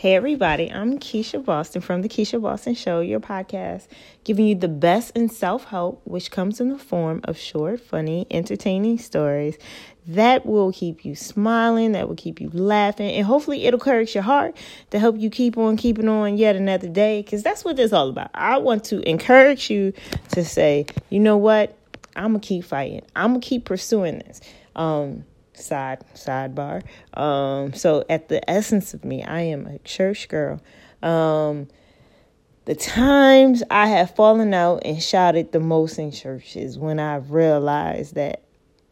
Hey, everybody, I'm Keisha Boston from The Keisha Boston Show, your podcast, giving you the best in self help, which comes in the form of short, funny, entertaining stories that will keep you smiling, that will keep you laughing, and hopefully it'll encourage your heart to help you keep on keeping on yet another day, because that's what this is all about. I want to encourage you to say, you know what, I'm going to keep fighting, I'm going to keep pursuing this. Um, side sidebar. Um, so at the essence of me, I am a church girl. Um, the times I have fallen out and shouted the most in church is when I realized that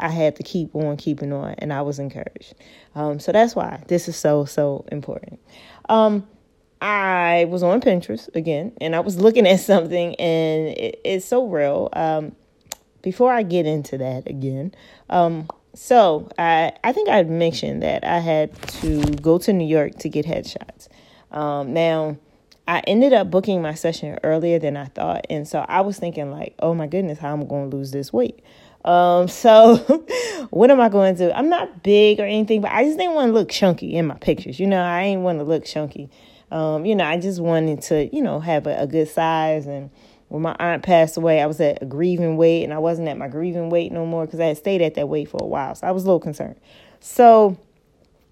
I had to keep on keeping on, and I was encouraged. Um, so that's why this is so so important. Um, I was on Pinterest again, and I was looking at something, and it, it's so real. Um, before I get into that again, um, so I I think I mentioned that I had to go to New York to get headshots. Um, now I ended up booking my session earlier than I thought, and so I was thinking like, oh my goodness, how am I'm going to lose this weight. Um, so what am I going to? I'm not big or anything, but I just didn't want to look chunky in my pictures. You know, I ain't want to look chunky. Um, you know, I just wanted to, you know, have a, a good size and when my aunt passed away, I was at a grieving weight and I wasn't at my grieving weight no more because I had stayed at that weight for a while. So I was a little concerned. So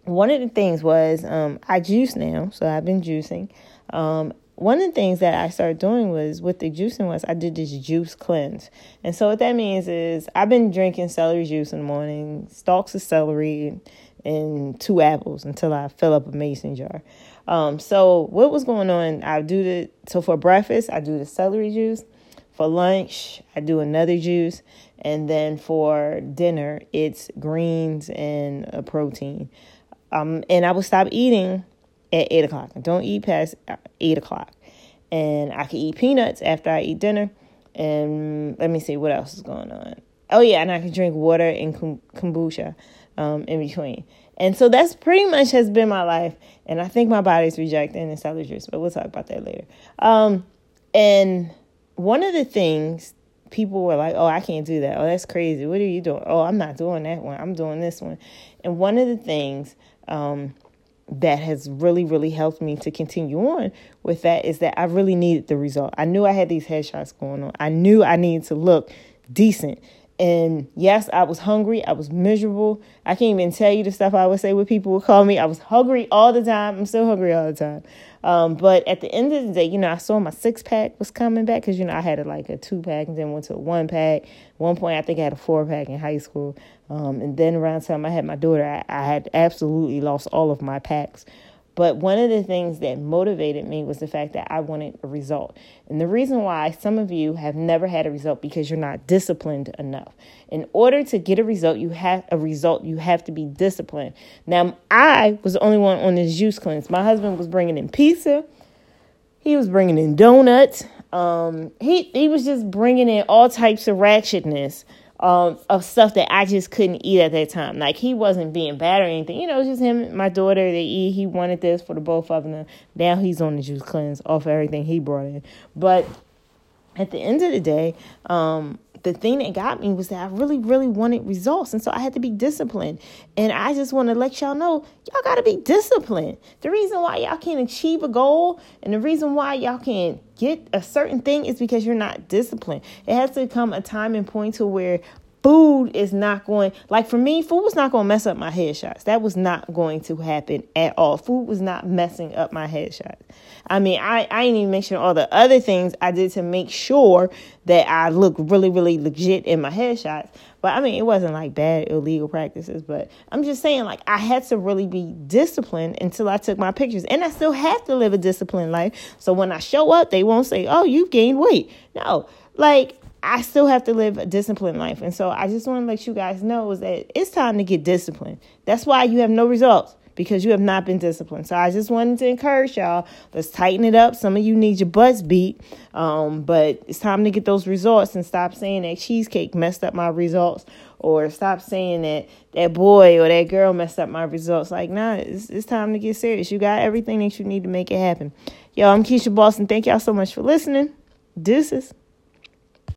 one of the things was um, I juice now, so I've been juicing. Um, one of the things that I started doing was with the juicing was I did this juice cleanse. And so what that means is I've been drinking celery juice in the morning, stalks of celery and, two apples until I fill up a mason jar. Um, so what was going on? I do the so for breakfast I do the celery juice. For lunch I do another juice, and then for dinner it's greens and a protein. Um, and I will stop eating at eight o'clock. I don't eat past eight o'clock, and I can eat peanuts after I eat dinner. And let me see what else is going on. Oh yeah, and I can drink water and kombucha um, in between. And so that's pretty much has been my life. And I think my body's rejecting the celery juice, but we'll talk about that later. Um, and one of the things people were like, oh, I can't do that. Oh, that's crazy. What are you doing? Oh, I'm not doing that one. I'm doing this one. And one of the things um, that has really, really helped me to continue on with that is that I really needed the result. I knew I had these headshots going on. I knew I needed to look decent. And yes, I was hungry. I was miserable. I can't even tell you the stuff I would say when people would call me. I was hungry all the time. I'm still hungry all the time. Um, but at the end of the day, you know, I saw my six pack was coming back because, you know, I had a, like a two pack and then went to a one pack. one point, I think I had a four pack in high school. Um, and then around the time I had my daughter, I, I had absolutely lost all of my packs. But one of the things that motivated me was the fact that I wanted a result. And the reason why some of you have never had a result because you're not disciplined enough. In order to get a result, you have a result, you have to be disciplined. Now, I was the only one on this juice cleanse. My husband was bringing in pizza. He was bringing in donuts. Um, he he was just bringing in all types of ratchetness um, of stuff that I just couldn't eat at that time. Like he wasn't being bad or anything. You know, it's just him, my daughter. They eat. He wanted this for the both of them. Now he's on the juice cleanse off everything he brought in. But at the end of the day, um, the thing that got me was that I really, really wanted results. And so I had to be disciplined. And I just want to let y'all know, y'all got to be disciplined. The reason why y'all can't achieve a goal and the reason why y'all can't get a certain thing is because you're not disciplined. It has to come a time and point to where food is not going like for me food was not going to mess up my headshots. That was not going to happen at all. Food was not messing up my headshots. I mean i i didn't even mention all the other things i did to make sure that i look really really legit in my headshots. But i mean it wasn't like bad illegal practices but i'm just saying like i had to really be disciplined until i took my pictures. And i still have to live a disciplined life. So when i show up they won't say oh you've gained weight. No. Like I still have to live a disciplined life. And so I just want to let you guys know is that it's time to get disciplined. That's why you have no results because you have not been disciplined. So I just wanted to encourage y'all. Let's tighten it up. Some of you need your butts beat, um, but it's time to get those results and stop saying that cheesecake messed up my results, or stop saying that that boy or that girl messed up my results. Like, nah, it's, it's time to get serious. You got everything that you need to make it happen. Yo, I'm Keisha Boston. Thank y'all so much for listening. Deuces.